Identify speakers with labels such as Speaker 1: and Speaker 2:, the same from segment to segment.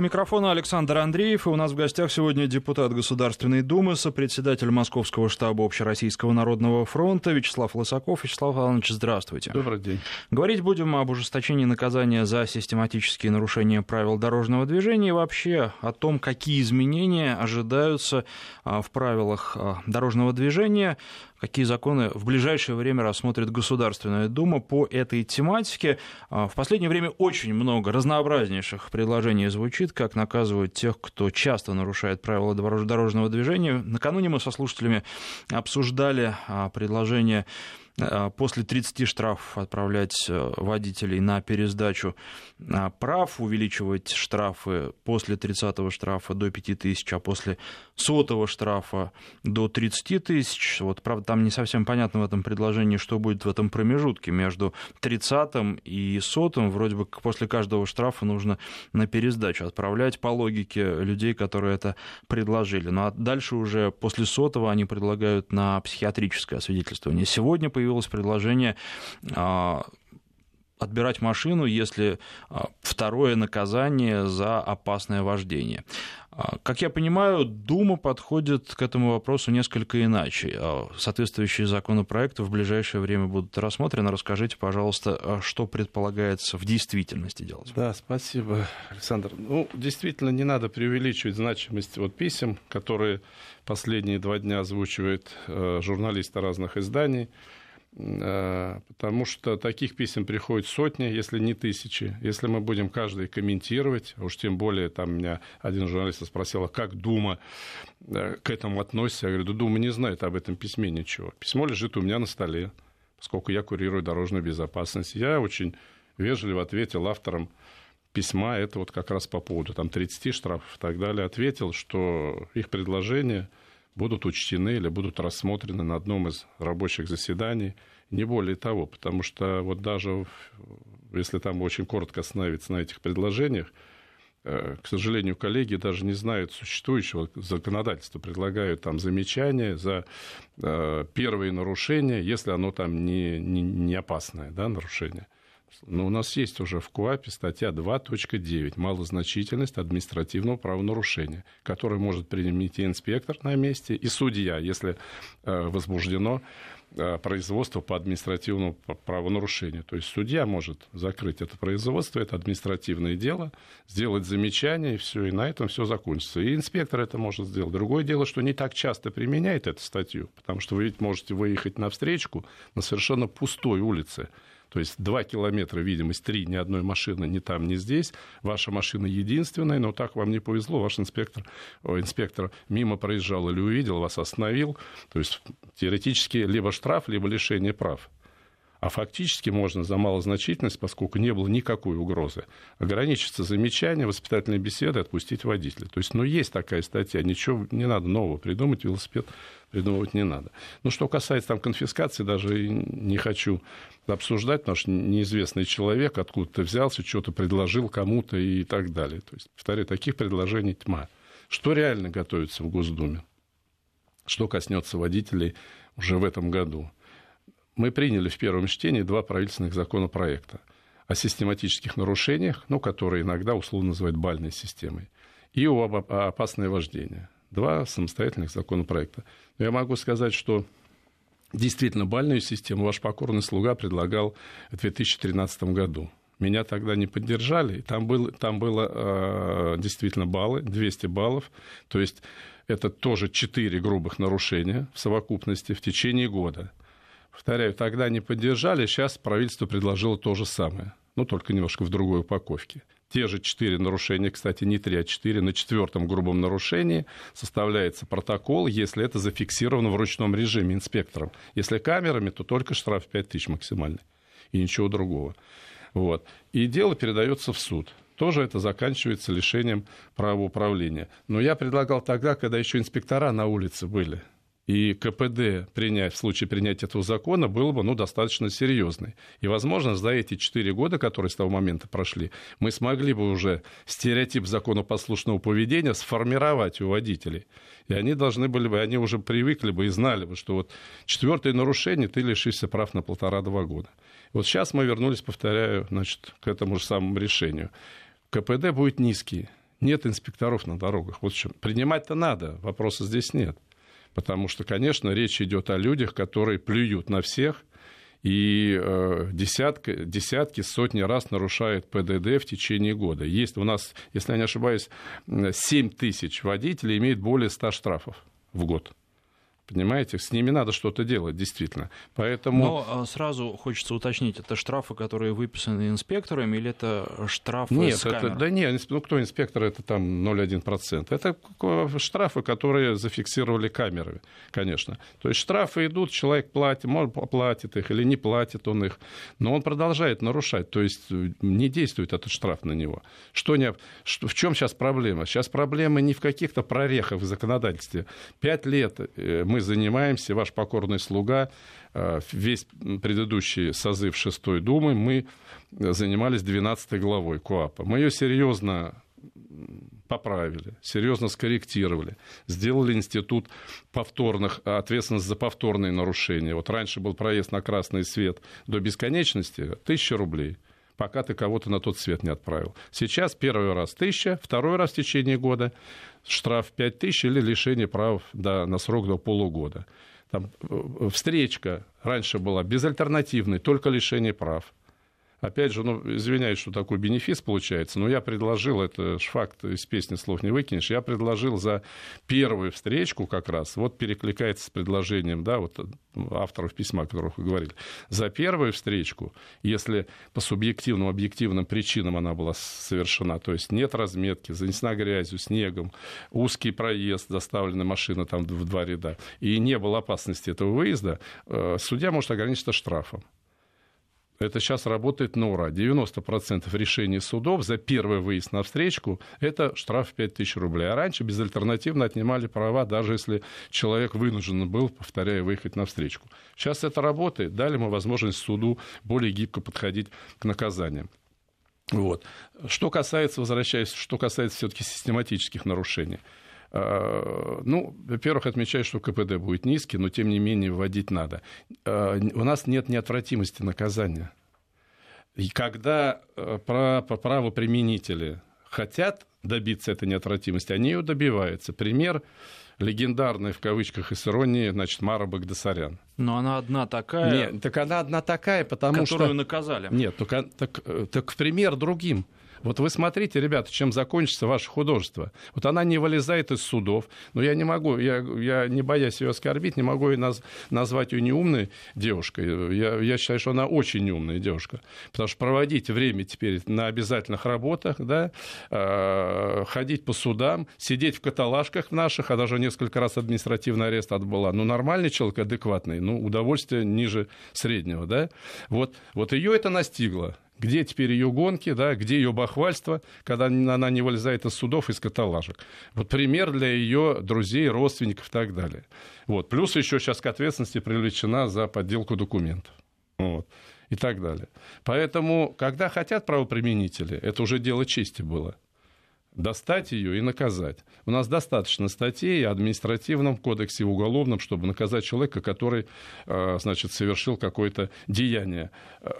Speaker 1: У микрофона Александр Андреев, и у нас в гостях сегодня депутат Государственной Думы, сопредседатель Московского штаба Общероссийского народного фронта Вячеслав Лысаков. Вячеслав Иванович, здравствуйте.
Speaker 2: Добрый день.
Speaker 1: Говорить будем об ужесточении наказания за систематические нарушения правил дорожного движения и вообще о том, какие изменения ожидаются а, в правилах а, дорожного движения какие законы в ближайшее время рассмотрит Государственная Дума по этой тематике. А, в последнее время очень много разнообразнейших предложений звучит, как наказывают тех, кто часто нарушает правила дорожного движения. Накануне мы со слушателями обсуждали а, предложение после 30 штрафов отправлять э, водителей на пересдачу э, прав, увеличивать штрафы после 30 штрафа до 5 тысяч, а после сотого штрафа до 30 тысяч. Вот, правда, там не совсем понятно в этом предложении, что будет в этом промежутке между 30 и сотым. Вроде бы после каждого штрафа нужно на пересдачу отправлять по логике людей, которые это предложили. Ну а дальше уже после сотого они предлагают на психиатрическое освидетельствование. Сегодня появилось появилось предложение а, отбирать машину, если а, второе наказание за опасное вождение. А, как я понимаю, Дума подходит к этому вопросу несколько иначе. Соответствующие законопроекты в ближайшее время будут рассмотрены. Расскажите, пожалуйста, что предполагается в действительности делать.
Speaker 2: Да, спасибо, Александр. Ну, действительно, не надо преувеличивать значимость вот писем, которые последние два дня озвучивают э, журналисты разных изданий. Э, потому что таких писем приходит сотни, если не тысячи. Если мы будем каждый комментировать, а уж тем более, там меня один журналист спросил, а как Дума э, к этому относится? Я говорю, да Дума не знает об этом письме ничего. Письмо лежит у меня на столе, поскольку я курирую дорожную безопасность. Я очень вежливо ответил авторам письма, это вот как раз по поводу там, 30 штрафов и так далее, ответил, что их предложение – будут учтены или будут рассмотрены на одном из рабочих заседаний. Не более того, потому что вот даже если там очень коротко остановиться на этих предложениях, э, к сожалению, коллеги даже не знают существующего законодательства, предлагают там замечания за э, первые нарушения, если оно там не, не, не опасное да, нарушение. Но у нас есть уже в КУАПе статья 2.9 «Малозначительность административного правонарушения», которую может применить инспектор на месте, и судья, если э, возбуждено э, производство по административному правонарушению. То есть судья может закрыть это производство, это административное дело, сделать замечание, и все, и на этом все закончится. И инспектор это может сделать. Другое дело, что не так часто применяет эту статью, потому что вы ведь можете выехать на встречку на совершенно пустой улице, то есть 2 километра видимость, 3, ни одной машины ни там, ни здесь. Ваша машина единственная, но так вам не повезло. Ваш инспектор, о, инспектор мимо проезжал или увидел, вас остановил. То есть теоретически либо штраф, либо лишение прав. А фактически можно за малозначительность, поскольку не было никакой угрозы, ограничиться замечанием, воспитательной беседой, отпустить водителя. То есть, ну, есть такая статья, ничего не надо нового придумать, велосипед придумывать не надо. Ну, что касается там конфискации, даже не хочу обсуждать, потому что неизвестный человек откуда-то взялся, что-то предложил кому-то и так далее. То есть, повторяю, таких предложений тьма. Что реально готовится в Госдуме? Что коснется водителей уже в этом году? Мы приняли в первом чтении два правительственных законопроекта о систематических нарушениях, ну, которые иногда условно называют бальной системой, и о опасное вождение. Два самостоятельных законопроекта. Но я могу сказать, что действительно бальную систему ваш покорный слуга предлагал в 2013 году. Меня тогда не поддержали. Там, был, там было э, действительно баллы, 200 баллов. То есть это тоже 4 грубых нарушения в совокупности в течение года. Повторяю, тогда не поддержали, сейчас правительство предложило то же самое, но только немножко в другой упаковке. Те же четыре нарушения, кстати, не три, а четыре. На четвертом грубом нарушении составляется протокол, если это зафиксировано в ручном режиме инспектором. Если камерами, то только штраф 5 тысяч максимальный. И ничего другого. Вот. И дело передается в суд. Тоже это заканчивается лишением права управления. Но я предлагал тогда, когда еще инспектора на улице были и КПД принять, в случае принятия этого закона было бы ну, достаточно серьезной. И, возможно, за эти четыре года, которые с того момента прошли, мы смогли бы уже стереотип законопослушного поведения сформировать у водителей. И они должны были бы, они уже привыкли бы и знали бы, что вот четвертое нарушение, ты лишишься прав на полтора-два года. Вот сейчас мы вернулись, повторяю, значит, к этому же самому решению. КПД будет низкий, Нет инспекторов на дорогах. Вот чем. Принимать-то надо, вопроса здесь нет. Потому что, конечно, речь идет о людях, которые плюют на всех и э, десятки, десятки, сотни раз нарушают ПДД в течение года. Есть у нас, если я не ошибаюсь, 7 тысяч водителей имеют более 100 штрафов в год. Понимаете, с ними надо что-то делать, действительно. Поэтому...
Speaker 1: Но а, сразу хочется уточнить, это штрафы, которые выписаны инспекторами, или это штрафы
Speaker 2: нет,
Speaker 1: с
Speaker 2: это, Да нет, ну кто инспектор, это там 0,1%. Это штрафы, которые зафиксировали камеры, конечно. То есть штрафы идут, человек платит, может, платит их или не платит он их, но он продолжает нарушать, то есть э, не действует этот штраф на него. Что не, что, в чем сейчас проблема? Сейчас проблема не в каких-то прорехах в законодательстве. Пять лет э, занимаемся, ваш покорный слуга, э, весь предыдущий созыв шестой Думы мы занимались 12 главой КОАПа. Мы ее серьезно поправили, серьезно скорректировали, сделали институт повторных, ответственность за повторные нарушения. Вот раньше был проезд на красный свет до бесконечности, тысяча рублей пока ты кого-то на тот свет не отправил. Сейчас первый раз тысяча, второй раз в течение года штраф 5 тысяч или лишение прав да, на срок до полугода. Там, э, встречка раньше была безальтернативной, только лишение прав. Опять же, ну, извиняюсь, что такой бенефис получается, но я предложил, это ж факт из песни слов не выкинешь, я предложил за первую встречку как раз, вот перекликается с предложением, да, вот авторов письма, о которых вы говорили, за первую встречку, если по субъективным, объективным причинам она была совершена, то есть нет разметки, занесена грязью, снегом, узкий проезд, заставлена машина там в два ряда, и не было опасности этого выезда, э, судья может ограничиться штрафом. Это сейчас работает на ура. 90% решений судов за первый выезд на встречку – это штраф в 5000 рублей. А раньше безальтернативно отнимали права, даже если человек вынужден был, повторяю, выехать на встречку. Сейчас это работает. Дали мы возможность суду более гибко подходить к наказаниям. Вот. Что касается, возвращаясь, что касается все-таки систематических нарушений – ну, во-первых, отмечаю, что КПД будет низкий, но тем не менее вводить надо. Э, у нас нет неотвратимости наказания. И когда э, правоприменители хотят добиться этой неотвратимости, они ее добиваются. Пример легендарный, в кавычках и с иронией, значит, Мара Багдасарян.
Speaker 1: Но она одна такая...
Speaker 2: Нет, так она одна такая, потому
Speaker 1: которую
Speaker 2: что...
Speaker 1: Которую наказали.
Speaker 2: Нет, только, так, так пример другим. Вот вы смотрите, ребята, чем закончится ваше художество. Вот она не вылезает из судов, но я не могу, я, я не боясь ее оскорбить, не могу ее наз, назвать ее неумной девушкой. Я, я считаю, что она очень умная девушка. Потому что проводить время теперь на обязательных работах, да, э, ходить по судам, сидеть в каталажках наших, а даже несколько раз административный арест отбыла. Ну, нормальный человек, адекватный, ну, удовольствие ниже среднего, да. Вот, вот ее это настигло где теперь ее гонки, да, где ее бахвальство, когда она не вылезает из судов, из каталажек. Вот пример для ее друзей, родственников и так далее. Вот. Плюс еще сейчас к ответственности привлечена за подделку документов. Вот. И так далее. Поэтому, когда хотят правоприменители, это уже дело чести было достать ее и наказать. У нас достаточно статей в административном кодексе, в уголовном, чтобы наказать человека, который, э, значит, совершил какое-то деяние э,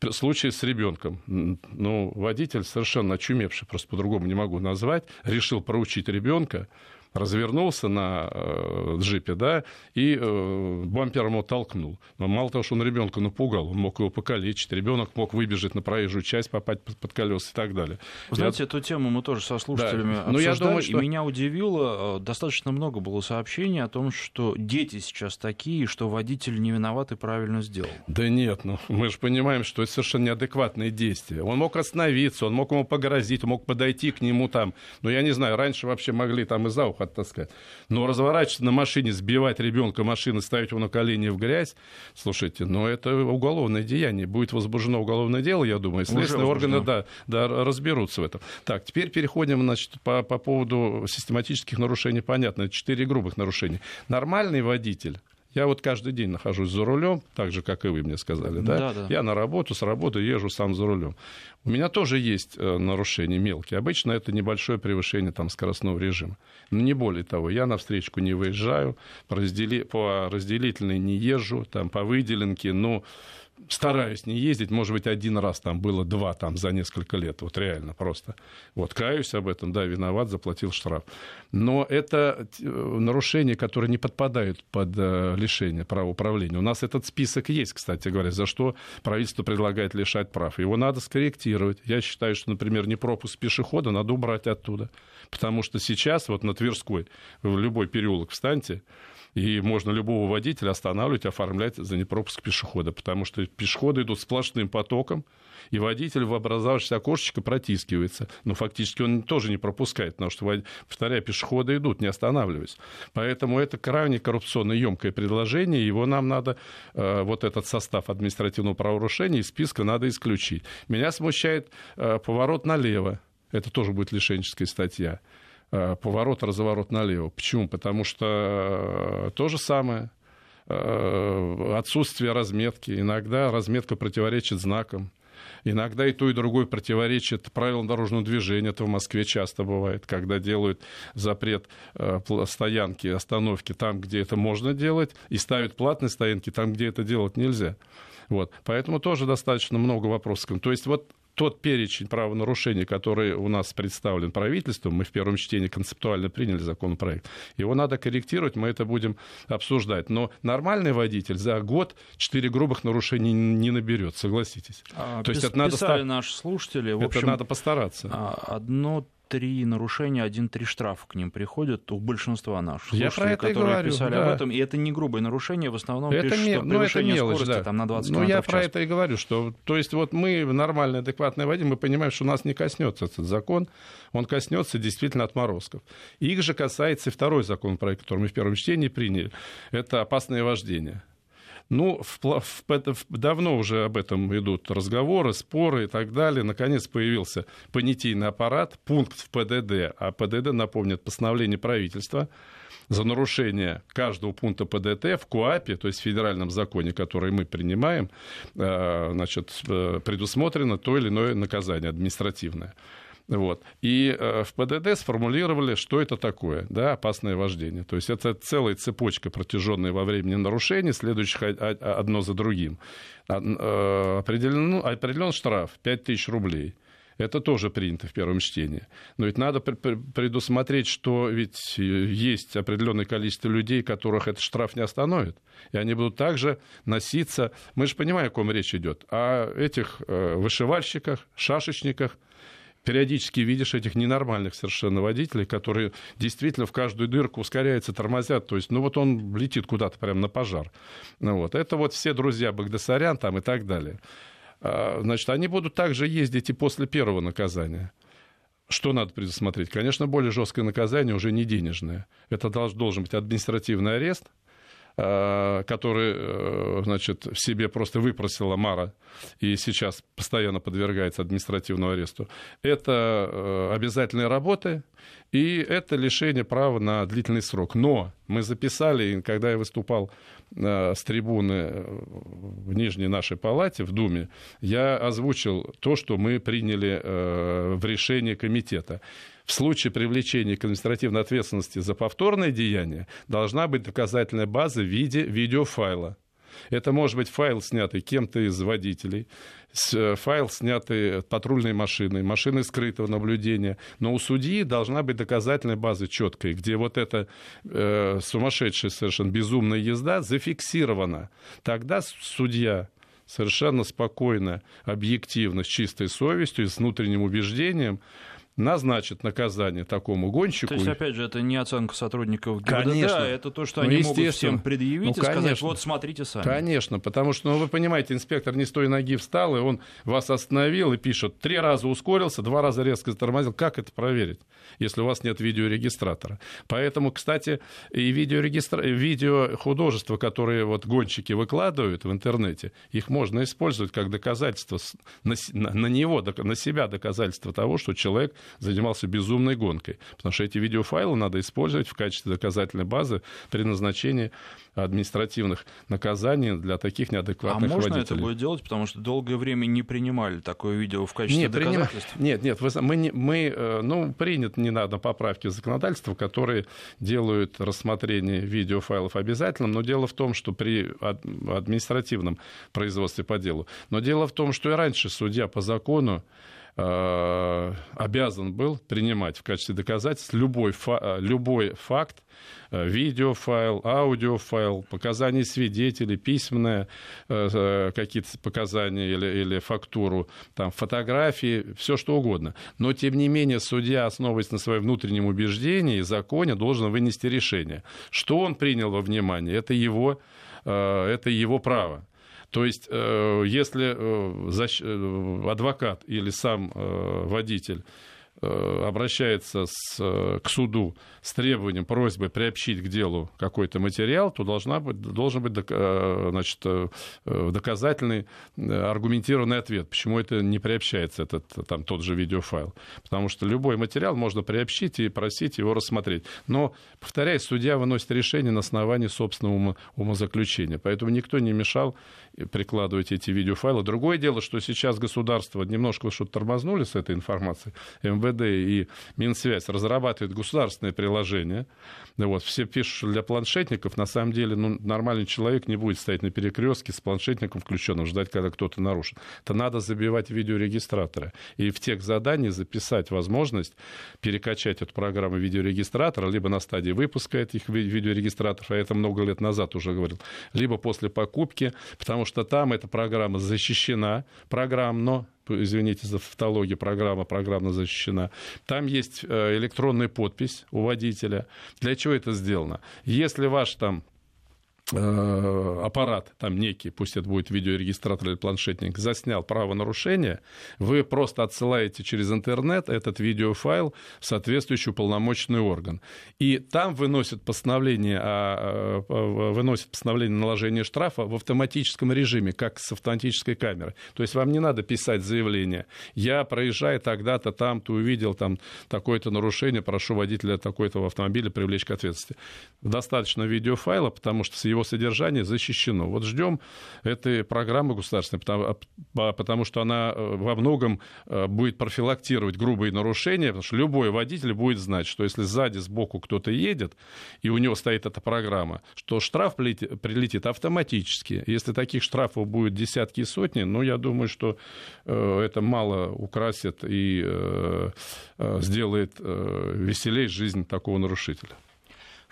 Speaker 2: в случае с ребенком, ну, водитель совершенно очумевший, просто по-другому не могу назвать, решил проучить ребенка, развернулся на э, джипе, да, и э, бампером его толкнул. Но мало того, что он ребенка напугал, он мог его покалечить, ребенок мог выбежать на проезжую часть, попасть под, под колеса и так далее.
Speaker 1: Вы знаете, я... эту тему мы тоже со слушателями да. обсуждали, я думаю, что... и меня удивило, э, достаточно много было сообщений о том, что дети сейчас такие, что водитель не виноват и правильно сделал.
Speaker 2: Да нет, ну мы же понимаем, что это совершенно неадекватные действия. Он мог остановиться, он мог ему погрозить, мог подойти к нему там, ну я не знаю, раньше вообще могли там из-за уха оттаскать. Но разворачиваться на машине, сбивать ребенка машины, ставить его на колени в грязь, слушайте, ну это уголовное деяние. Будет возбуждено уголовное дело, я думаю, следственные органы да, да, разберутся в этом. Так, теперь переходим значит, по, по поводу систематических нарушений. Понятно, четыре грубых нарушения. Нормальный водитель, я вот каждый день нахожусь за рулем, так же, как и вы мне сказали, да? Да, да. Я на работу, с работы езжу сам за рулем. У меня тоже есть э, нарушения мелкие. Обычно это небольшое превышение там, скоростного режима. Но не более того, я на встречку не выезжаю, по, раздели... по разделительной не езжу, там, по выделенке, но стараюсь не ездить, может быть, один раз там было два там за несколько лет, вот реально просто. Вот, каюсь об этом, да, виноват, заплатил штраф. Но это э, нарушения, которые не подпадают под э, лишение права управления. У нас этот список есть, кстати говоря, за что правительство предлагает лишать прав. Его надо скорректировать. Я считаю, что, например, не пропуск пешехода надо убрать оттуда. Потому что сейчас вот на Тверской, в любой переулок встаньте, и можно любого водителя останавливать, оформлять за непропуск пешехода, потому что пешеходы идут сплошным потоком, и водитель в образовавшееся окошечко протискивается. Но фактически он тоже не пропускает, потому что, повторяю, пешеходы идут, не останавливаясь. Поэтому это крайне коррупционно емкое предложение, его нам надо, э, вот этот состав административного правонарушения из списка надо исключить. Меня смущает э, поворот налево. Это тоже будет лишенческая статья. Э, поворот, разворот налево. Почему? Потому что э, то же самое э, отсутствие разметки. Иногда разметка противоречит знакам. Иногда и то, и другое противоречит правилам дорожного движения. Это в Москве часто бывает, когда делают запрет стоянки, остановки там, где это можно делать, и ставят платные стоянки там, где это делать нельзя. Вот. Поэтому тоже достаточно много вопросов. То есть вот тот перечень правонарушений, который у нас представлен правительством, мы в первом чтении концептуально приняли законопроект, его надо корректировать, мы это будем обсуждать. Но нормальный водитель за год 4 грубых нарушений не наберет, согласитесь.
Speaker 1: А, То есть это надо... наши слушатели. В
Speaker 2: это
Speaker 1: общем,
Speaker 2: надо постараться.
Speaker 1: А, одно три нарушения, один-три штрафа к ним приходят у большинства наших
Speaker 2: Я про это
Speaker 1: которые
Speaker 2: говорю,
Speaker 1: писали
Speaker 2: да.
Speaker 1: об этом. И это не грубое нарушение, в основном
Speaker 2: это
Speaker 1: пишут,
Speaker 2: ме...
Speaker 1: что
Speaker 2: ну, это мелочь,
Speaker 1: скорости
Speaker 2: да.
Speaker 1: там, на 20
Speaker 2: Ну, я про это и говорю, что, то есть, вот мы, нормальные, адекватные водители, мы понимаем, что нас не коснется этот закон, он коснется действительно отморозков. Их же касается и второй законопроект, который мы в первом чтении приняли, это опасное вождение. Ну, в, в, в, давно уже об этом идут разговоры, споры и так далее. Наконец появился понятийный аппарат, пункт в ПДД. А ПДД, напомнит, постановление правительства за нарушение каждого пункта ПДТ в КУАПе, то есть в федеральном законе, который мы принимаем, э, значит, э, предусмотрено то или иное наказание административное. Вот. И э, в ПДД сформулировали, что это такое, да, опасное вождение. То есть это целая цепочка протяженная во времени нарушений, следующих одно за другим. Э, определен, определен штраф 5000 рублей. Это тоже принято в первом чтении. Но ведь надо предусмотреть, что ведь есть определенное количество людей, которых этот штраф не остановит. И они будут также носиться. Мы же понимаем, о ком речь идет. О этих э, вышивальщиках, шашечниках, периодически видишь этих ненормальных совершенно водителей, которые действительно в каждую дырку ускоряются, тормозят. То есть, ну вот он летит куда-то прямо на пожар. Ну, вот. Это вот все друзья Багдасарян там и так далее. А, значит, они будут также ездить и после первого наказания. Что надо предусмотреть? Конечно, более жесткое наказание уже не денежное. Это должен быть административный арест – который, э, значит, в себе просто выпросила Мара и сейчас постоянно подвергается административному аресту, это э, обязательные работы и это лишение права на длительный срок. Но мы записали, когда я выступал с трибуны в Нижней нашей палате, в Думе, я озвучил то, что мы приняли в решении комитета в случае привлечения к административной ответственности за повторное деяние должна быть доказательная база в виде видеофайла. Это может быть файл, снятый кем-то из водителей, э, файл, снятый патрульной машиной, машиной скрытого наблюдения. Но у судьи должна быть доказательная база четкая, где вот эта э, сумасшедшая совершенно безумная езда зафиксирована. Тогда судья совершенно спокойно, объективно, с чистой совестью и с внутренним убеждением назначит наказание такому гонщику.
Speaker 1: То есть, опять же, это не оценка сотрудников ГИБДД,
Speaker 2: конечно.
Speaker 1: а это то, что ну, они могут всем предъявить ну, и
Speaker 2: конечно.
Speaker 1: сказать, вот смотрите сами.
Speaker 2: Конечно, потому что, ну, вы понимаете, инспектор не с той ноги встал, и он вас остановил и пишет, три раза ускорился, два раза резко затормозил. Как это проверить, если у вас нет видеорегистратора? Поэтому, кстати, и видеорегистра... видео художества, которые вот гонщики выкладывают в интернете, их можно использовать как доказательство на, на него, на себя доказательство того, что человек занимался безумной гонкой. Потому что эти видеофайлы надо использовать в качестве доказательной базы при назначении административных наказаний для таких неадекватных
Speaker 1: а можно
Speaker 2: водителей.
Speaker 1: это будет делать, потому что долгое время не принимали такое видео в качестве нет, доказательств?
Speaker 2: Приним... Нет, нет, вы, мы, не, мы, э, ну, принят не надо поправки законодательства, которые делают рассмотрение видеофайлов обязательным, но дело в том, что при административном производстве по делу, но дело в том, что и раньше судья по закону обязан был принимать в качестве доказательств любой, фа- э, любой факт, э, видеофайл, аудиофайл, показания свидетелей, письменные какие-то показания или, или фактуру, там, фотографии, все что угодно. Но, тем не менее, судья, основываясь на своем внутреннем убеждении и законе, должен вынести решение. Что он принял во внимание, это его, это его право. То есть, э, если э, э, адвокат или сам водитель обращается с, э, к суду с требованием, просьбой приобщить к делу какой-то материал, то должна быть, должен быть э, значит, доказательный, аргументированный ответ, почему это не приобщается, этот, там, тот же видеофайл. Потому что любой материал можно приобщить и просить его рассмотреть. Но, повторяю, судья выносит решение на основании собственного умозаключения. Поэтому никто не мешал прикладывать эти видеофайлы. Другое дело, что сейчас государство немножко что-то тормознули с этой информацией. МВД МВД и Минсвязь разрабатывают государственное приложение. Вот, все пишут, для планшетников, на самом деле, ну, нормальный человек не будет стоять на перекрестке с планшетником включенным, ждать, когда кто-то нарушит. Это надо забивать видеорегистраторы. И в тех заданиях записать возможность перекачать эту программу видеорегистратора, либо на стадии выпуска этих видеорегистраторов, а это много лет назад уже говорил, либо после покупки, потому что там эта программа защищена программно, извините за фактологию, программа программно защищена. Там есть э, электронная подпись у водителя. Для чего это сделано? Если ваш там аппарат, там некий, пусть это будет видеорегистратор или планшетник, заснял правонарушение, вы просто отсылаете через интернет этот видеофайл в соответствующий уполномоченный орган. И там выносят постановление, о, выносят постановление наложения штрафа в автоматическом режиме, как с автоматической камеры. То есть вам не надо писать заявление. Я, проезжая тогда-то там-то, увидел там такое-то нарушение, прошу водителя такой-то автомобиля привлечь к ответственности. Достаточно видеофайла, потому что с его содержание защищено. Вот ждем этой программы государственной, потому, потому что она э, во многом э, будет профилактировать грубые нарушения, потому что любой водитель будет знать, что если сзади, сбоку кто-то едет, и у него стоит эта программа, что штраф прилетит, автоматически. Если таких штрафов будет десятки и сотни, ну, я думаю, что э, это мало украсит и сделает веселей жизнь такого нарушителя.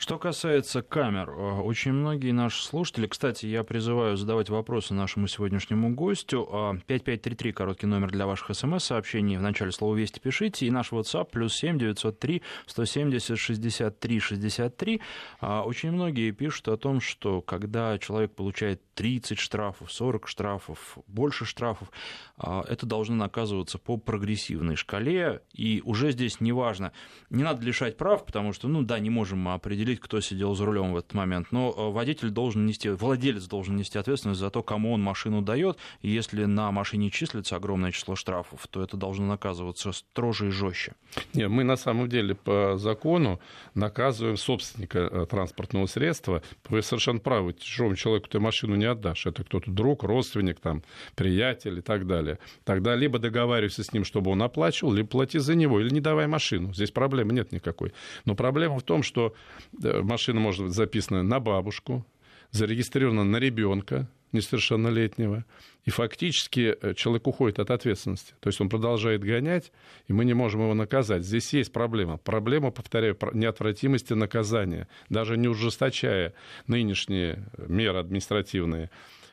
Speaker 1: Что касается камер, э, очень многие наши слушатели, кстати, я призываю задавать вопросы нашему сегодняшнему гостю. 5533, э, короткий номер для ваших смс-сообщений. В начале слова «Вести» пишите. И наш WhatsApp плюс 7 903 170 63 63. Очень многие пишут о том, что когда человек получает 30 штрафов, 40 штрафов, больше штрафов, а, это должно наказываться по прогрессивной шкале. И уже здесь неважно, не надо лишать прав, потому что, ну да, не можем мы определить, кто сидел за рулем в этот момент, но а, водитель должен нести, владелец должен нести ответственность за то, кому он машину дает. Если на машине числится огромное число штрафов, то это должно наказываться строже и жестче.
Speaker 2: Нет, мы на самом деле по закону наказываем собственника э, транспортного средства. Вы совершенно правы, чужому человеку ты машину не отдашь. Это кто-то друг, родственник, там, приятель и так далее. Тогда либо договаривайся с ним, чтобы он оплачивал, либо плати за него, или не давай машину. Здесь проблемы нет никакой. Но проблема в том, что э, машина может быть записана на бабушку, зарегистрирована на ребенка несовершеннолетнего, и фактически э, человек уходит от ответственности. То есть он продолжает гонять, и мы не можем его наказать. Здесь есть проблема. Проблема, повторяю, неотвратимости наказания. Даже не ужесточая нынешние меры административные,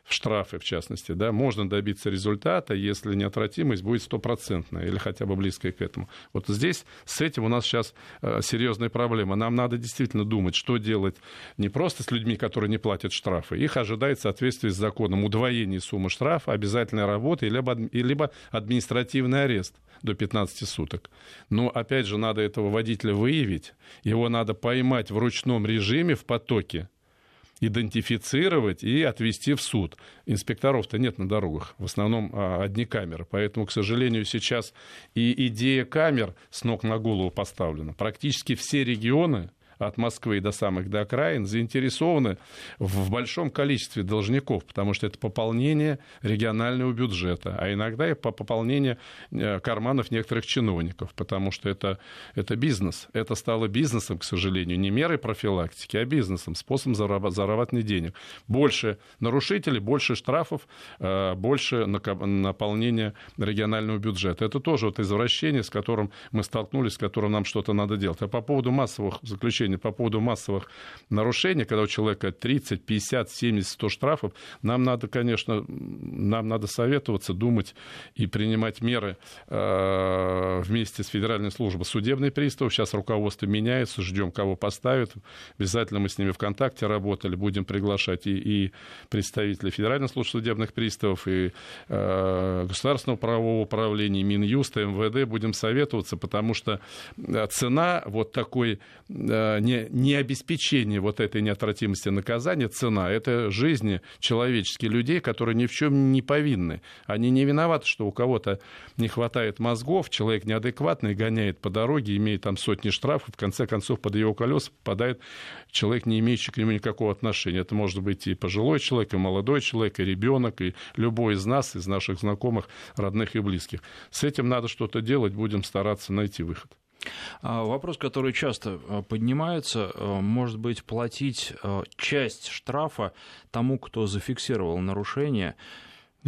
Speaker 2: штрафы, в частности, да, можно добиться результата, если неотвратимость будет стопроцентная или хотя бы близкая к этому. Вот здесь с этим у нас сейчас э, серьезная проблема. Нам надо действительно думать, что делать не просто с людьми, которые не платят штрафы. Их ожидает в соответствии с законом удвоение суммы штрафа, обязательная работа, либо, либо административный арест до 15 суток. Но, опять же, надо этого водителя выявить, его надо поймать в ручном режиме в потоке, идентифицировать и отвезти в суд. Инспекторов-то нет на дорогах, в основном а, одни камеры. Поэтому, к сожалению, сейчас и идея камер с ног на голову поставлена. Практически все регионы от Москвы до самых до окраин заинтересованы в большом количестве должников, потому что это пополнение регионального бюджета, а иногда и по пополнение э, карманов некоторых чиновников, потому что это, это бизнес. Это стало бизнесом, к сожалению, не мерой профилактики, а бизнесом, способом зарабатывания денег. Больше нарушителей, больше штрафов, э, больше наполнения регионального бюджета. Это тоже вот извращение, с которым мы столкнулись, с которым нам что-то надо делать. А по поводу массовых заключений решение по поводу массовых нарушений, когда у человека 30, 50, 70, 100 штрафов, нам надо, конечно, нам надо советоваться, думать и принимать меры э, вместе с Федеральной службой судебный пристав. Сейчас руководство меняется, ждем, кого поставят. Обязательно мы с ними в контакте работали, будем приглашать и, и представителей Федеральной службы судебных приставов, и э, Государственного правового управления, Минюста, МВД. Будем советоваться, потому что э, цена вот такой э, не, не обеспечение вот этой неотвратимости наказания, цена, это жизни человеческих людей, которые ни в чем не повинны. Они не виноваты, что у кого-то не хватает мозгов, человек неадекватный, гоняет по дороге, имеет там сотни штрафов, в конце концов под его колеса попадает человек, не имеющий к нему никакого отношения. Это может быть и пожилой человек, и молодой человек, и ребенок, и любой из нас, из наших знакомых, родных и близких. С этим надо что-то делать, будем стараться найти выход.
Speaker 1: А, вопрос, который часто а, поднимается, а, может быть, платить часть штрафа тому, кто зафиксировал нарушение,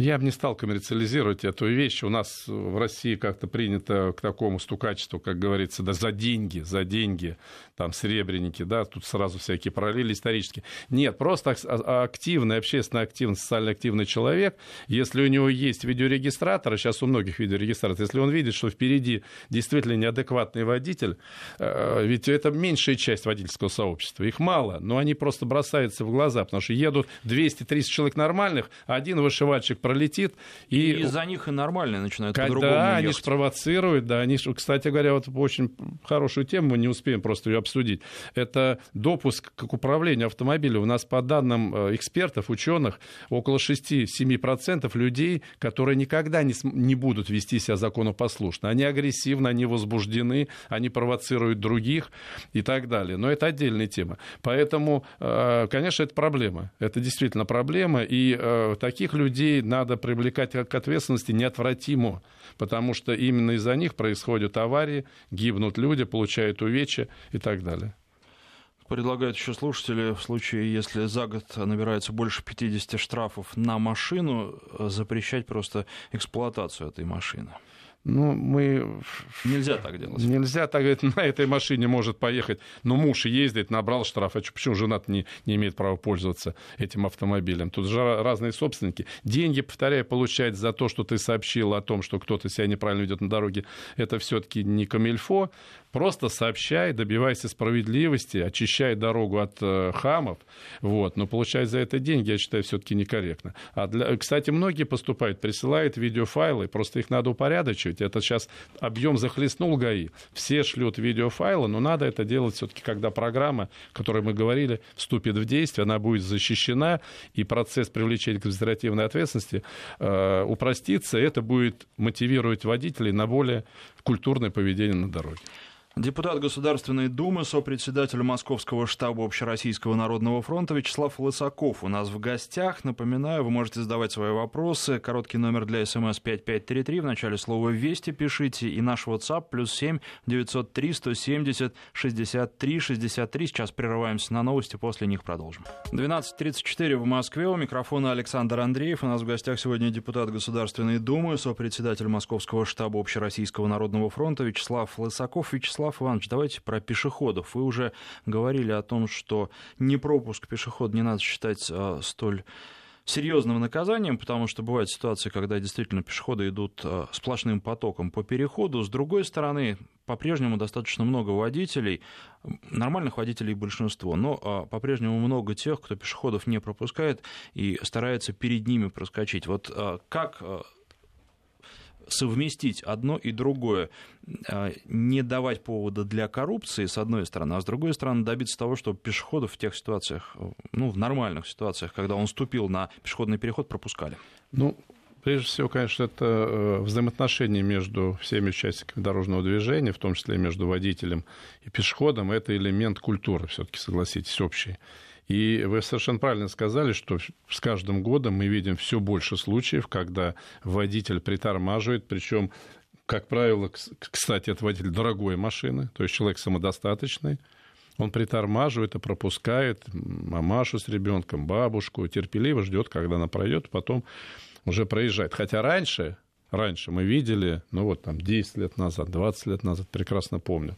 Speaker 2: я бы не стал коммерциализировать эту вещь. У нас в России как-то принято к такому стукачеству, как говорится, да, за деньги, за деньги, там, серебряники, да, тут сразу всякие параллели исторические. Нет, просто активный, общественно активный, социально активный человек, если у него есть видеорегистратор, сейчас у многих видеорегистраторов, если он видит, что впереди действительно неадекватный водитель, э, ведь это меньшая часть водительского сообщества, их мало, но они просто бросаются в глаза, потому что едут 200-300 человек нормальных, а один вышивальщик пролетит.
Speaker 1: И, и из-за них и нормально начинают по-другому
Speaker 2: Да, они же провоцируют, да, они, кстати говоря, вот очень хорошую тему, мы не успеем просто ее обсудить. Это допуск к управлению автомобилем. У нас по данным э, экспертов, ученых, около 6-7% людей, которые никогда не, не будут вести себя законопослушно. Они агрессивны, они возбуждены, они провоцируют других и так далее. Но это отдельная тема. Поэтому, э, конечно, это проблема. Это действительно проблема. И э, таких людей надо привлекать к ответственности неотвратимо, потому что именно из-за них происходят аварии, гибнут люди, получают увечья и так далее.
Speaker 1: Предлагают еще слушатели, в случае, если за год набирается больше 50 штрафов на машину, запрещать просто эксплуатацию этой машины.
Speaker 2: Ну, мы...
Speaker 1: Нельзя так делать.
Speaker 2: Нельзя так говорить, на этой машине может поехать. Но муж ездит, набрал штраф. А почему жена не, не имеет права пользоваться этим автомобилем? Тут же разные собственники. Деньги, повторяю, получать за то, что ты сообщил о том, что кто-то себя неправильно ведет на дороге, это все-таки не камильфо. Просто сообщай, добивайся справедливости, очищай дорогу от э, хамов, вот, но получать за это деньги, я считаю, все-таки некорректно. А для... Кстати, многие поступают, присылают видеофайлы, просто их надо упорядочивать. Это сейчас объем захлестнул ГАИ. Все шлют видеофайлы, но надо это делать все-таки, когда программа, о которой мы говорили, вступит в действие, она будет защищена, и процесс привлечения к административной ответственности э, упростится, это будет мотивировать водителей на более культурное поведение на дороге.
Speaker 1: Депутат Государственной Думы, сопредседатель Московского штаба Общероссийского народного фронта Вячеслав Лысаков у нас в гостях. Напоминаю, вы можете задавать свои вопросы. Короткий номер для СМС 5533. В начале слова «Вести» пишите. И наш WhatsApp плюс 7 903 170 63 63. Сейчас прерываемся на новости, после них продолжим. 12.34 в Москве. У микрофона Александр Андреев. У нас в гостях сегодня депутат Государственной Думы, сопредседатель Московского штаба Общероссийского народного фронта Вячеслав Лысаков. Вячеслав Вячеслав Иванович, давайте про пешеходов. Вы уже говорили о том, что не пропуск пешехода не надо считать а, столь серьезным наказанием, потому что бывают ситуации, когда действительно пешеходы идут а, сплошным потоком по переходу. С другой стороны, по-прежнему достаточно много водителей, нормальных водителей большинство, но а, по-прежнему много тех, кто пешеходов не пропускает и старается перед ними проскочить. Вот как совместить одно и другое, не давать повода для коррупции, с одной стороны, а с другой стороны, добиться того, чтобы пешеходов в тех ситуациях, ну, в нормальных ситуациях, когда он ступил на пешеходный переход, пропускали?
Speaker 2: Ну, Прежде всего, конечно, это э, взаимоотношения между всеми участниками дорожного движения, в том числе между водителем и пешеходом. Это элемент культуры, все-таки, согласитесь, общий. И вы совершенно правильно сказали, что с каждым годом мы видим все больше случаев, когда водитель притормаживает, причем, как правило, кстати, это водитель дорогой машины, то есть человек самодостаточный, он притормаживает и пропускает мамашу с ребенком, бабушку, терпеливо ждет, когда она пройдет, потом уже проезжает. Хотя раньше, раньше мы видели, ну вот там 10 лет назад, 20 лет назад, прекрасно помню,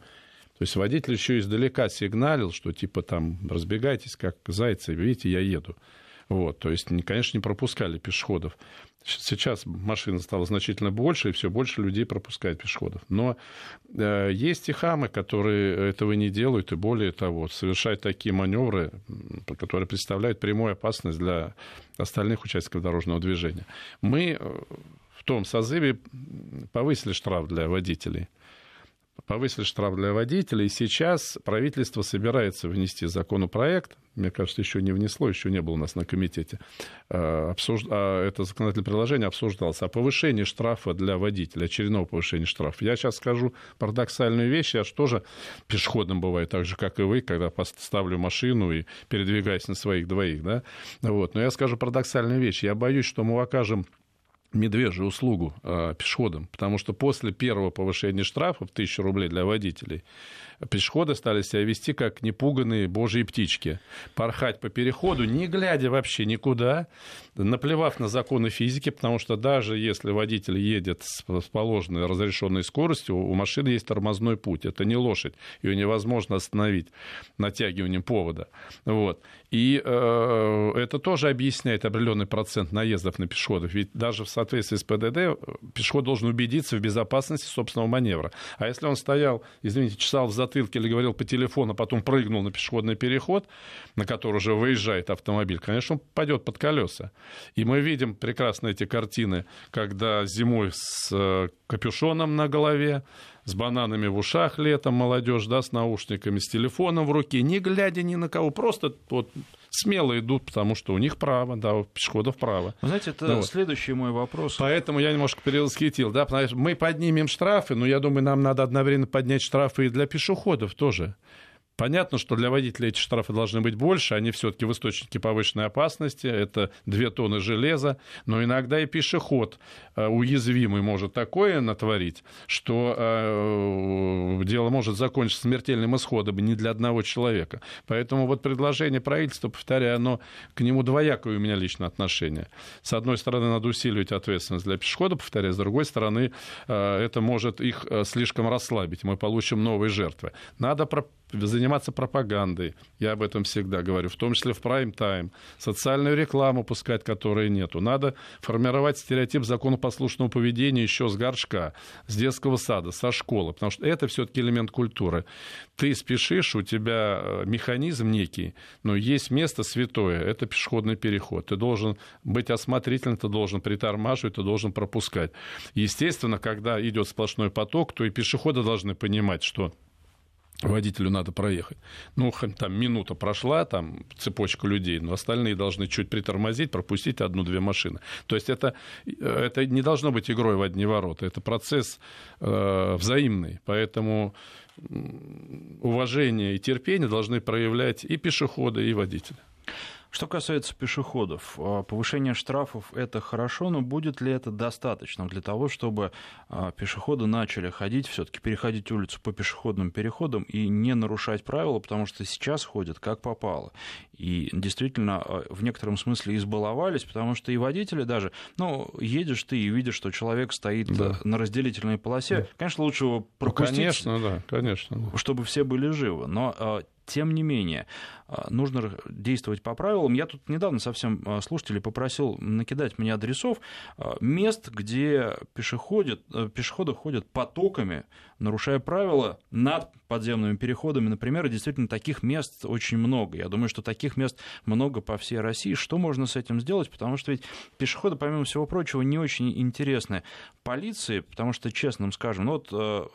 Speaker 2: то есть водитель еще издалека сигналил, что типа там разбегайтесь, как зайцы, видите, я еду. Вот, то есть, конечно, не пропускали пешеходов. Сейчас машин стало значительно больше, и все больше людей пропускает пешеходов. Но э, есть и хамы, которые этого не делают, и более того, совершают такие маневры, которые представляют прямую опасность для остальных участников дорожного движения. Мы э, в том созыве повысили штраф для водителей – повысили штраф для водителей. Сейчас правительство собирается внести законопроект, мне кажется, еще не внесло, еще не было у нас на комитете, а, обсуж... А, это законодательное приложение обсуждалось, о повышении штрафа для водителя, очередного повышения штрафа. Я сейчас скажу парадоксальную вещь, я же тоже пешеходом бываю, так же, как и вы, когда ставлю машину и передвигаюсь на своих двоих, да, вот. Но я скажу парадоксальную вещь, я боюсь, что мы окажем медвежью услугу э, пешеходам, потому что после первого повышения штрафа в 1000 рублей для водителей пешеходы стали себя вести как непуганные божьи птички. Порхать по переходу, не глядя вообще никуда, наплевав на законы физики, потому что даже если водитель едет с положенной разрешенной скоростью, у машины есть тормозной путь. Это не лошадь, ее невозможно остановить натягиванием повода. Вот. И э, это тоже объясняет определенный процент наездов на пешеходов. Ведь даже в соответствии с ПДД э, пешеход должен убедиться в безопасности собственного маневра. А если он стоял, извините, чесал в затылке или говорил по телефону, а потом прыгнул на пешеходный переход, на который уже выезжает автомобиль, конечно, он пойдет под колеса. И мы видим прекрасно эти картины, когда зимой с э, капюшоном на голове, с бананами в ушах летом молодежь, да, с наушниками, с телефоном в руке, не глядя ни на кого, просто вот смело идут, потому что у них право, да, у пешеходов право.
Speaker 1: Вы знаете, это ну, следующий мой вопрос.
Speaker 2: Поэтому я немножко перевосхитил, да, потому что мы поднимем штрафы, но я думаю, нам надо одновременно поднять штрафы и для пешеходов тоже. Понятно, что для водителей эти штрафы должны быть больше, они все-таки в источнике повышенной опасности, это 2 тонны железа, но иногда и пешеход э, уязвимый может такое натворить, что э, дело может закончиться смертельным исходом не для одного человека. Поэтому вот предложение правительства, повторяю, оно к нему двоякое у меня лично отношение. С одной стороны, надо усиливать ответственность для пешехода, повторяю, с другой стороны, э, это может их слишком расслабить, мы получим новые жертвы. Надо заниматься пропагандой, я об этом всегда говорю, в том числе в прайм-тайм, социальную рекламу пускать, которой нету. Надо формировать стереотип законопослушного поведения еще с горшка, с детского сада, со школы, потому что это все-таки элемент культуры. Ты спешишь, у тебя э, механизм некий, но есть место святое, это пешеходный переход. Ты должен быть осмотрительным, ты должен притормаживать, ты должен пропускать. Естественно, когда идет сплошной поток, то и пешеходы должны понимать, что водителю надо проехать. Ну, там минута прошла, там цепочка людей, но остальные должны чуть притормозить, пропустить одну-две машины. То есть это, это не должно быть игрой в одни ворота, это процесс э, взаимный, поэтому уважение и терпение должны проявлять и пешеходы, и водители.
Speaker 1: Что касается пешеходов, а, повышение штрафов – это хорошо, но будет ли это достаточно для того, чтобы а, пешеходы начали ходить, все таки переходить улицу по пешеходным переходам и не нарушать правила, потому что сейчас ходят как попало. И действительно, а, в некотором смысле избаловались, потому что и водители даже, ну, едешь ты и видишь, что человек стоит да. на разделительной полосе, да. конечно, лучше его пропустить. Ну,
Speaker 2: конечно, да, конечно.
Speaker 1: Чтобы все были живы. Но тем не менее, а, нужно действовать по правилам. Я тут недавно совсем а, слушателей попросил накидать мне адресов а, мест, где пешеходят, пешеходы ходят потоками, нарушая правила над подземными переходами, например, и действительно таких мест очень много. Я думаю, что таких мест много по всей России. Что можно с этим сделать? Потому что ведь пешеходы, помимо всего прочего, не очень интересны полиции, потому что, честно скажем, ну вот э,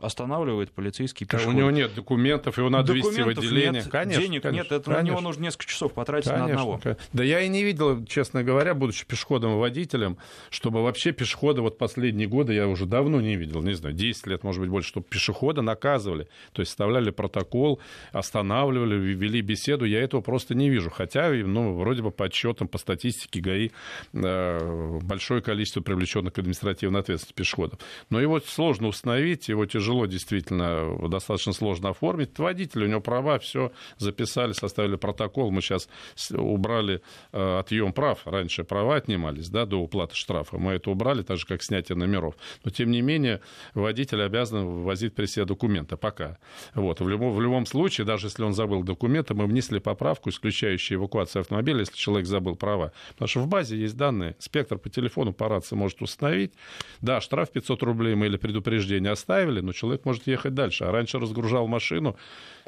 Speaker 1: останавливает полицейский пешеход.
Speaker 2: у него нет документов, его надо вести в отделение.
Speaker 1: Нет, конечно, денег конечно, нет, это конечно. на него нужно несколько часов потратить конечно, на одного.
Speaker 2: Да я и не видел, честно говоря, будучи пешеходом и водителем, чтобы вообще пешехода вот последние годы я уже давно не видел, не знаю, 10 лет, может быть, больше, чтобы пешехода наказывали, то есть составляли протокол, останавливали, вели беседу, я этого просто не вижу. Хотя, ну, вроде бы по отчетам, по статистике ГАИ э, большое количество привлеченных к административной ответственности пешеходов. Но его сложно установить, его тяжело действительно, достаточно сложно оформить. Водитель, у него права, все записали, составили протокол. Мы сейчас убрали э, отъем прав. Раньше права отнимались да, до уплаты штрафа. Мы это убрали, так же, как снятие номеров. Но, тем не менее, водитель обязан возить при себе документы пока. Вот. В, любом, в любом случае, даже если он забыл документы, мы внесли поправку, исключающую эвакуацию автомобиля, если человек забыл права. Потому что в базе есть данные. Спектр по телефону, по рации может установить. Да, штраф 500 рублей мы или предупреждение оставили, но человек может ехать дальше. А раньше разгружал машину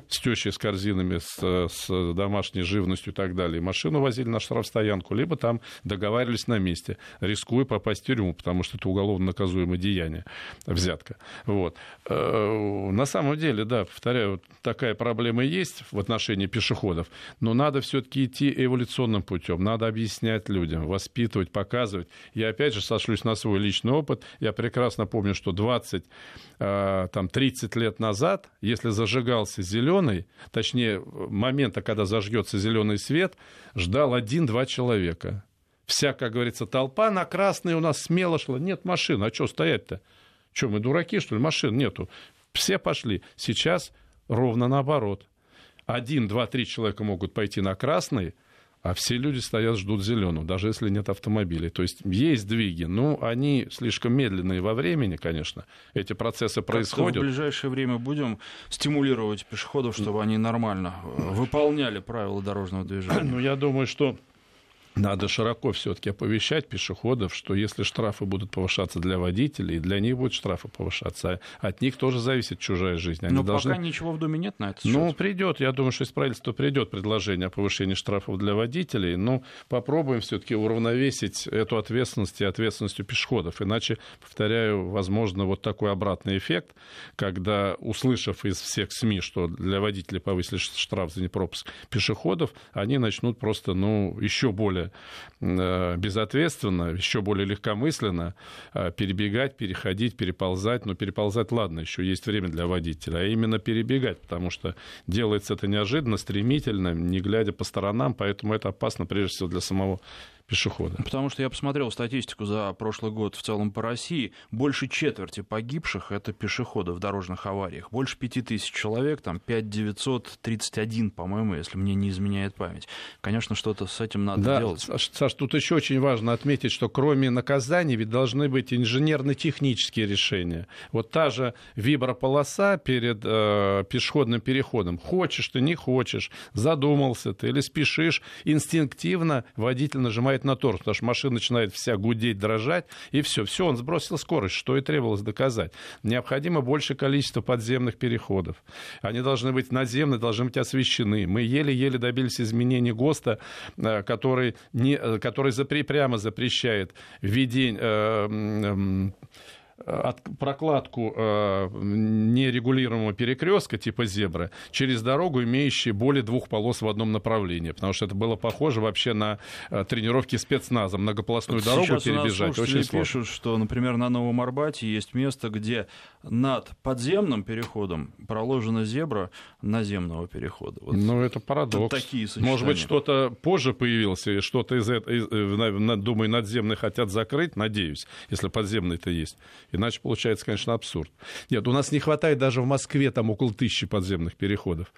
Speaker 2: с тещей, с корзинами, с, с домашней живностью и так далее. Машину возили на штрафстоянку, либо там договаривались на месте, рискуя попасть в тюрьму, потому что это уголовно наказуемое деяние, взятка. Вот. Э, на самом деле, да, повторяю, такая проблема есть в отношении пешеходов, но надо все-таки идти эволюционным путем, надо объяснять людям, воспитывать, показывать. Я опять же сошлюсь на свой личный опыт. Я прекрасно помню, что 20, э, там, 30 лет назад, если зажигался зеленый, точнее, момента, когда зажгется зеленый свет, ждал один-два человека. Вся, как говорится, толпа на красный у нас смело шла. Нет машин, а что стоять-то? Что, мы дураки, что ли? Машин нету. Все пошли. Сейчас ровно наоборот. Один, два, три человека могут пойти на красный, а все люди стоят, ждут зеленого, даже если нет автомобилей. То есть есть двиги, но они слишком медленные во времени, конечно. Эти процессы происходят.
Speaker 1: в ближайшее время будем стимулировать пешеходов, чтобы они нормально э, выполняли правила дорожного движения?
Speaker 2: Ну, я думаю, что надо широко все-таки оповещать пешеходов, что если штрафы будут повышаться для водителей, для них будут штрафы повышаться. От них тоже зависит чужая жизнь.
Speaker 1: Они Но должны... пока ничего в Думе нет на это.
Speaker 2: Ну, придет. Я думаю, что из правительства придет предложение о повышении штрафов для водителей. Но попробуем все-таки уравновесить эту ответственность и ответственность у пешеходов. Иначе, повторяю, возможно, вот такой обратный эффект, когда, услышав из всех СМИ, что для водителей повысили штраф за непропуск пешеходов, они начнут просто, ну, еще более более безответственно, еще более легкомысленно э, перебегать, переходить, переползать. Но переползать, ладно, еще есть время для водителя, а именно перебегать, потому что делается это неожиданно, стремительно, не глядя по сторонам, поэтому это опасно прежде всего для самого пешехода.
Speaker 1: Потому что я посмотрел статистику за прошлый год в целом по России. Больше четверти погибших – это пешеходы в дорожных авариях. Больше пяти тысяч человек, там 5931, по-моему, если мне не изменяет память. Конечно, что-то с этим надо
Speaker 2: да,
Speaker 1: делать.
Speaker 2: Саш, тут еще очень важно отметить, что кроме наказаний ведь должны быть инженерно-технические решения. Вот та же виброполоса перед э, пешеходным переходом. Хочешь ты, не хочешь, задумался ты или спешишь, инстинктивно водитель нажимает нажимает на торс, потому что машина начинает вся гудеть, дрожать, и все. Все, он сбросил скорость, что и требовалось доказать. Необходимо большее количество подземных переходов. Они должны быть наземные, должны быть освещены. Мы еле-еле добились изменений ГОСТа, э, который, не, э, который запре, прямо запрещает введение э, от, прокладку э, нерегулируемого перекрестка типа зебры через дорогу, имеющую более двух полос в одном направлении, потому что это было похоже вообще на э, тренировки спецназа, многополосную вот дорогу перебежать.
Speaker 1: Очень сложно. пишут, что, например, на Новом Арбате есть место, где над подземным переходом проложена зебра наземного перехода.
Speaker 2: Вот ну, это парадокс.
Speaker 1: Такие
Speaker 2: Может быть, что-то позже появилось, и что-то из этого, э, думаю, надземный хотят закрыть, надеюсь, если подземный-то есть. Иначе получается, конечно, абсурд. Нет, у нас не хватает даже в Москве там около тысячи подземных переходов.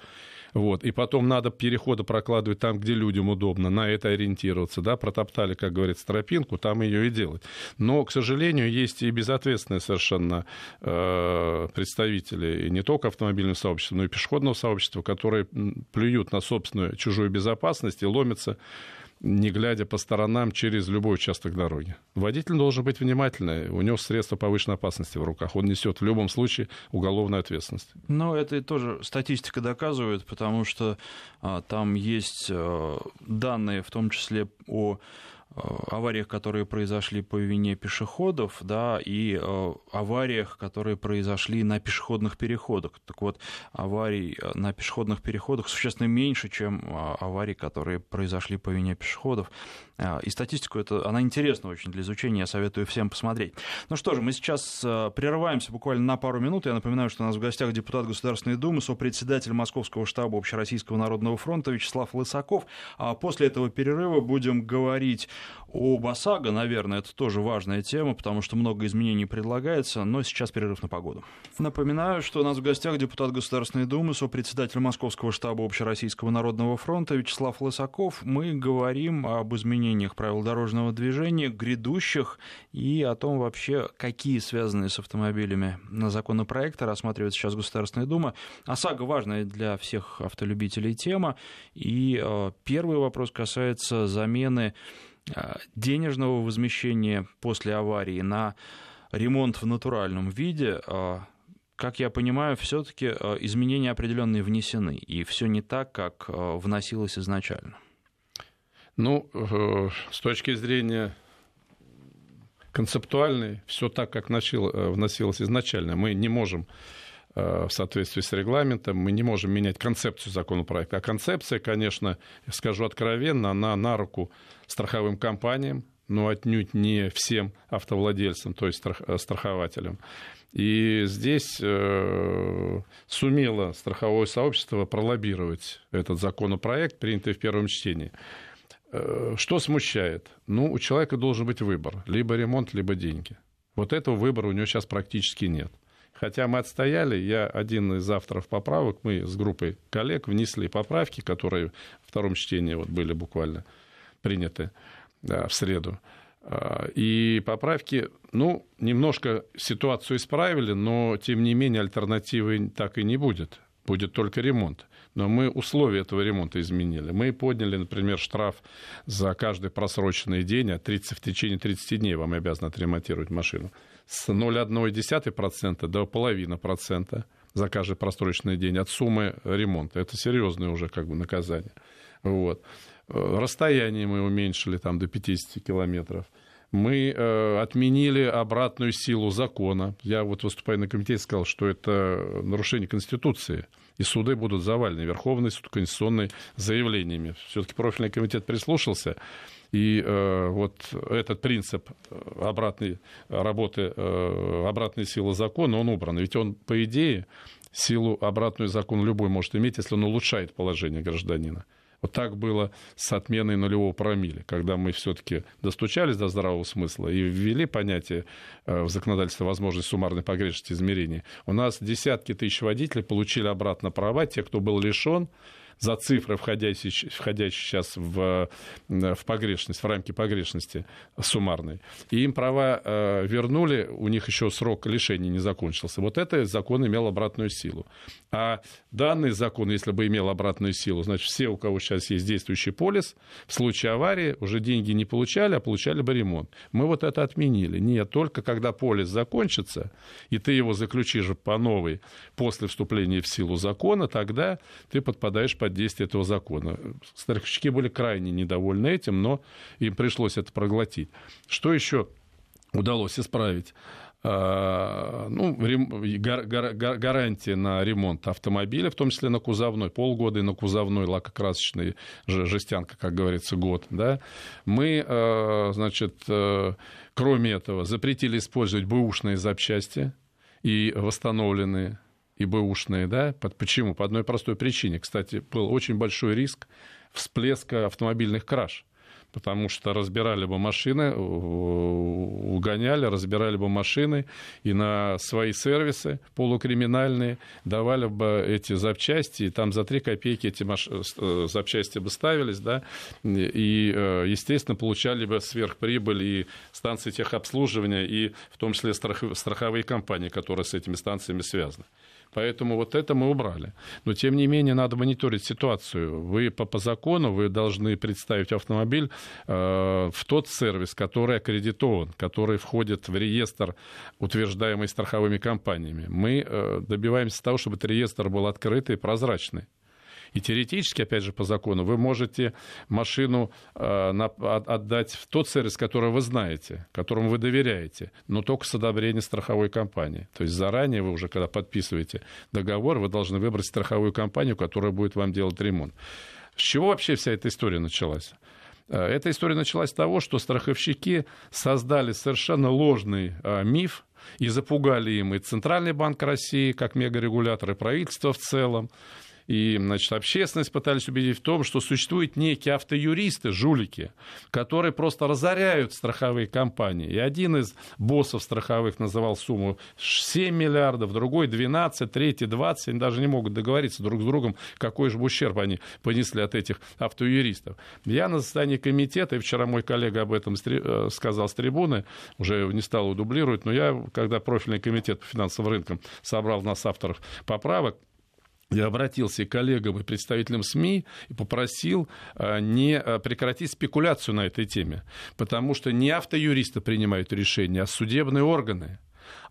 Speaker 2: Вот. И потом надо переходы прокладывать там, где людям удобно, на это ориентироваться. Да? Протоптали, как говорится, тропинку, там ее и делать. Но, к сожалению, есть и безответственные совершенно э, представители и не только автомобильного сообщества, но и пешеходного сообщества, которые плюют на собственную чужую безопасность и ломятся не глядя по сторонам через любой участок дороги. Водитель должен быть внимательный, у него средства повышенной опасности в руках, он несет в любом случае уголовную ответственность.
Speaker 1: Но это тоже статистика доказывает, потому что а, там есть а, данные, в том числе о авариях, которые произошли по вине пешеходов, да, и э, авариях, которые произошли на пешеходных переходах. Так вот, аварий э, на пешеходных переходах существенно меньше, чем аварий, которые произошли по вине пешеходов. И статистику, это, она интересна очень для изучения, я советую всем посмотреть. Ну что же, мы сейчас прерываемся буквально на пару минут. Я напоминаю, что у нас в гостях депутат Государственной Думы, сопредседатель Московского штаба Общероссийского народного фронта Вячеслав Лысаков. А после этого перерыва будем говорить об ОСАГО, наверное, это тоже важная тема, потому что много изменений предлагается, но сейчас перерыв на погоду. Напоминаю, что у нас в гостях депутат Государственной Думы, сопредседатель Московского штаба Общероссийского народного фронта Вячеслав Лысаков. Мы говорим об изменениях правил дорожного движения, грядущих, и о том вообще, какие связанные с автомобилями на законопроекты рассматривает сейчас Государственная Дума. ОСАГО важная для всех автолюбителей тема, и э, первый вопрос касается замены денежного возмещения после аварии на ремонт в натуральном виде, э, как я понимаю, все-таки э, изменения определенные внесены, и все не так, как вносилось изначально.
Speaker 2: Ну, с точки зрения концептуальной, все так, как вносилось изначально. Мы не можем в соответствии с регламентом, мы не можем менять концепцию законопроекта. А концепция, конечно, скажу откровенно, она на руку страховым компаниям, но отнюдь не всем автовладельцам, то есть э, страхователям. И здесь э, сумело страховое сообщество пролоббировать этот законопроект, принятый в первом чтении. Э, что смущает? Ну, у человека должен быть выбор. Либо ремонт, либо деньги. Вот этого выбора у него сейчас практически нет. Хотя мы отстояли, я один из авторов поправок, мы с группой коллег внесли поправки, которые в втором чтении вот были буквально приняты да, в среду. А, и поправки, ну, немножко ситуацию исправили, но, тем не менее, альтернативы так и не будет. Будет только ремонт. Но мы условия этого ремонта изменили. Мы подняли, например, штраф за каждый просроченный день, а 30, в течение 30 дней вам обязаны отремонтировать машину, с 0,1% до половины процента за каждый просроченный день от суммы ремонта. Это серьезное уже как бы наказание. Вот. Э, расстояние мы уменьшили там, до 50 километров. Мы э, отменили обратную силу закона. Я вот выступая на комитете сказал, что это нарушение Конституции. И суды будут завалены. Верховный суд конституционный заявлениями. Все-таки профильный комитет прислушался. И э, вот этот принцип обратной работы, э, обратной силы закона, он убран. Ведь он, по идее, силу обратную закон любой может иметь, если он улучшает положение гражданина. Вот так было с отменой нулевого промили, когда мы все-таки достучались до здравого смысла и ввели понятие э, в законодательство возможность суммарной погрешности измерений. У нас десятки тысяч водителей получили обратно права, те, кто был лишен за цифры, входящие, входящие сейчас в, в погрешность, в рамки погрешности суммарной. И им права э, вернули, у них еще срок лишения не закончился. Вот это закон имел обратную силу. А данный закон, если бы имел обратную силу, значит, все, у кого сейчас есть действующий полис, в случае аварии уже деньги не получали, а получали бы ремонт. Мы вот это отменили. Нет, только когда полис закончится, и ты его заключишь по новой после вступления в силу закона, тогда ты подпадаешь под действие этого закона. Страховщики были крайне недовольны этим, но им пришлось это проглотить. Что еще удалось исправить? А, ну, гарантия на ремонт автомобиля, в том числе на кузовной, полгода и на кузовной лакокрасочный жестянка, как говорится, год. Да? Мы, а, значит, э, кроме этого, запретили использовать бэушные запчасти и восстановленные и бэушные. Да? Почему? По одной простой причине. Кстати, был очень большой риск всплеска автомобильных краж потому что разбирали бы машины, угоняли, разбирали бы машины и на свои сервисы полукриминальные давали бы эти запчасти, и там за 3 копейки эти маш... Э, запчасти бы ставились, да, и, э, естественно, получали бы сверхприбыль и станции техобслуживания, и в том числе страховые компании, которые с этими станциями связаны. Поэтому вот это мы убрали. Но, тем не менее, надо мониторить ситуацию. Вы по, по закону вы должны представить автомобиль э, в тот сервис, который аккредитован, который входит в реестр, утверждаемый страховыми компаниями. Мы э, добиваемся того, чтобы этот реестр был открытый и прозрачный. И теоретически, опять же, по закону, вы можете машину э, на, отдать в тот сервис, который вы знаете, которому вы доверяете, но только с одобрения страховой компании. То есть заранее вы уже, когда подписываете договор, вы должны выбрать страховую компанию, которая будет вам делать ремонт. С чего вообще вся эта история началась? Э, эта история началась с того, что страховщики создали совершенно ложный э, миф и запугали им и Центральный банк России, как мегарегулятор, и правительство в целом и значит, общественность пытались убедить в том, что существуют некие автоюристы, жулики, которые просто разоряют страховые компании. И один из боссов страховых называл сумму 7 миллиардов, другой 12, третий 20. Они даже не могут договориться друг с другом, какой же ущерб они понесли от этих автоюристов. Я на заседании комитета, и вчера мой коллега об этом э, сказал с трибуны, уже не стал удублировать, но я, когда профильный комитет по финансовым рынкам собрал нас авторов поправок, я обратился к коллегам и представителям СМИ и попросил а, не а, прекратить спекуляцию на этой теме, потому что не автоюристы принимают решения, а судебные органы.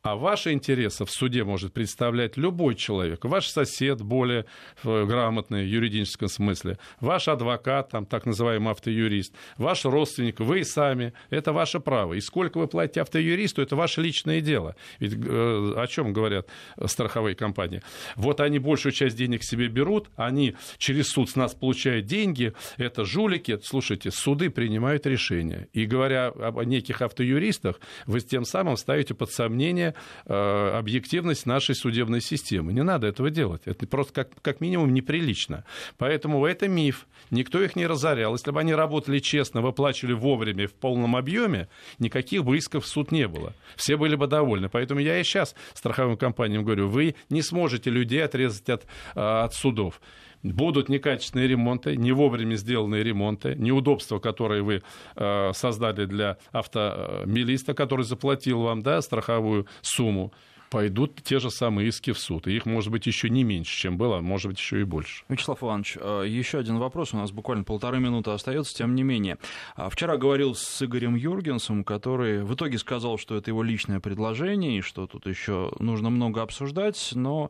Speaker 2: А ваши интересы в суде может представлять любой человек. Ваш сосед более э, грамотный в юридическом смысле, ваш адвокат, там, так называемый автоюрист, ваш родственник, вы сами. Это ваше право. И сколько вы платите автоюристу, это ваше личное дело. Ведь э, о чем говорят страховые компании? Вот они большую часть денег себе берут, они через суд с нас получают деньги, это жулики. Слушайте, суды принимают решения. И говоря об неких автоюристах, вы тем самым ставите под сомнение э, объективность нашей судебной системы. Не надо этого делать. Это просто как, как минимум неприлично. Поэтому это миф. Никто их не разорял. Если бы они работали честно, выплачивали вовремя в полном объеме, никаких бы в суд не было. Все были бы довольны. Поэтому я и сейчас страховым компаниям говорю, вы не сможете людей отрезать от, э, от судов будут некачественные ремонты, не вовремя сделанные ремонты, неудобства, которые вы э, создали для автомилиста, который заплатил вам да, страховую сумму пойдут те же самые иски в суд. И их может быть еще не меньше, чем было, а может быть еще и больше.
Speaker 1: Вячеслав Иванович, э, еще один вопрос. У нас буквально полторы минуты остается, тем не менее. А вчера говорил с Игорем Юргенсом, который в итоге сказал, что это его личное предложение, и что тут еще нужно много обсуждать, но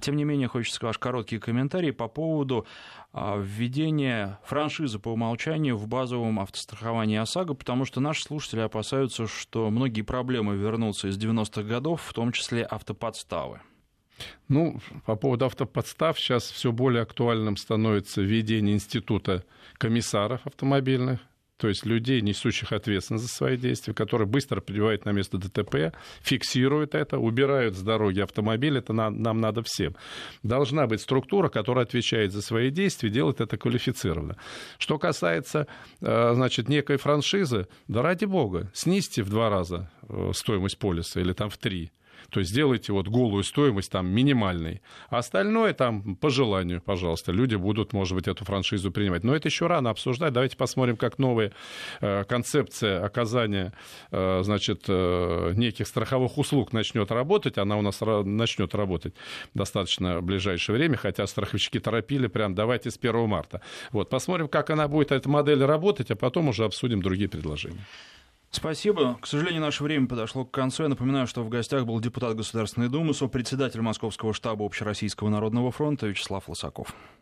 Speaker 1: тем не менее хочется ваш короткий комментарий по поводу а, введения франшизы по умолчанию в базовом автостраховании ОСАГО, потому что наши слушатели опасаются, что многие проблемы вернутся из 90-х годов, в том числе автоподставы.
Speaker 2: Ну, по поводу автоподстав сейчас все более актуальным становится введение института комиссаров автомобильных то есть людей, несущих ответственность за свои действия, которые быстро прибывают на место ДТП, фиксируют это, убирают с дороги автомобиль, это нам, нам надо всем. Должна быть структура, которая отвечает за свои действия, делает это квалифицированно. Что касается, э, значит, некой франшизы, да ради бога, снизьте в два раза э, стоимость полиса или там в три то есть сделайте вот голую стоимость там минимальной. А остальное там по желанию, пожалуйста. Люди будут, может быть, эту франшизу принимать. Но это еще рано обсуждать. Давайте посмотрим, как новая э, концепция оказания, э, значит, э, неких страховых услуг начнет работать. Она у нас начнет работать достаточно в ближайшее время, хотя страховщики торопили прям давайте с 1 марта. Вот, посмотрим, как она будет, эта модель работать, а потом уже обсудим другие предложения.
Speaker 1: Спасибо. К сожалению, наше время подошло к концу. Я напоминаю, что в гостях был депутат Государственной Думы, сопредседатель Московского штаба Общероссийского народного фронта Вячеслав Лосаков.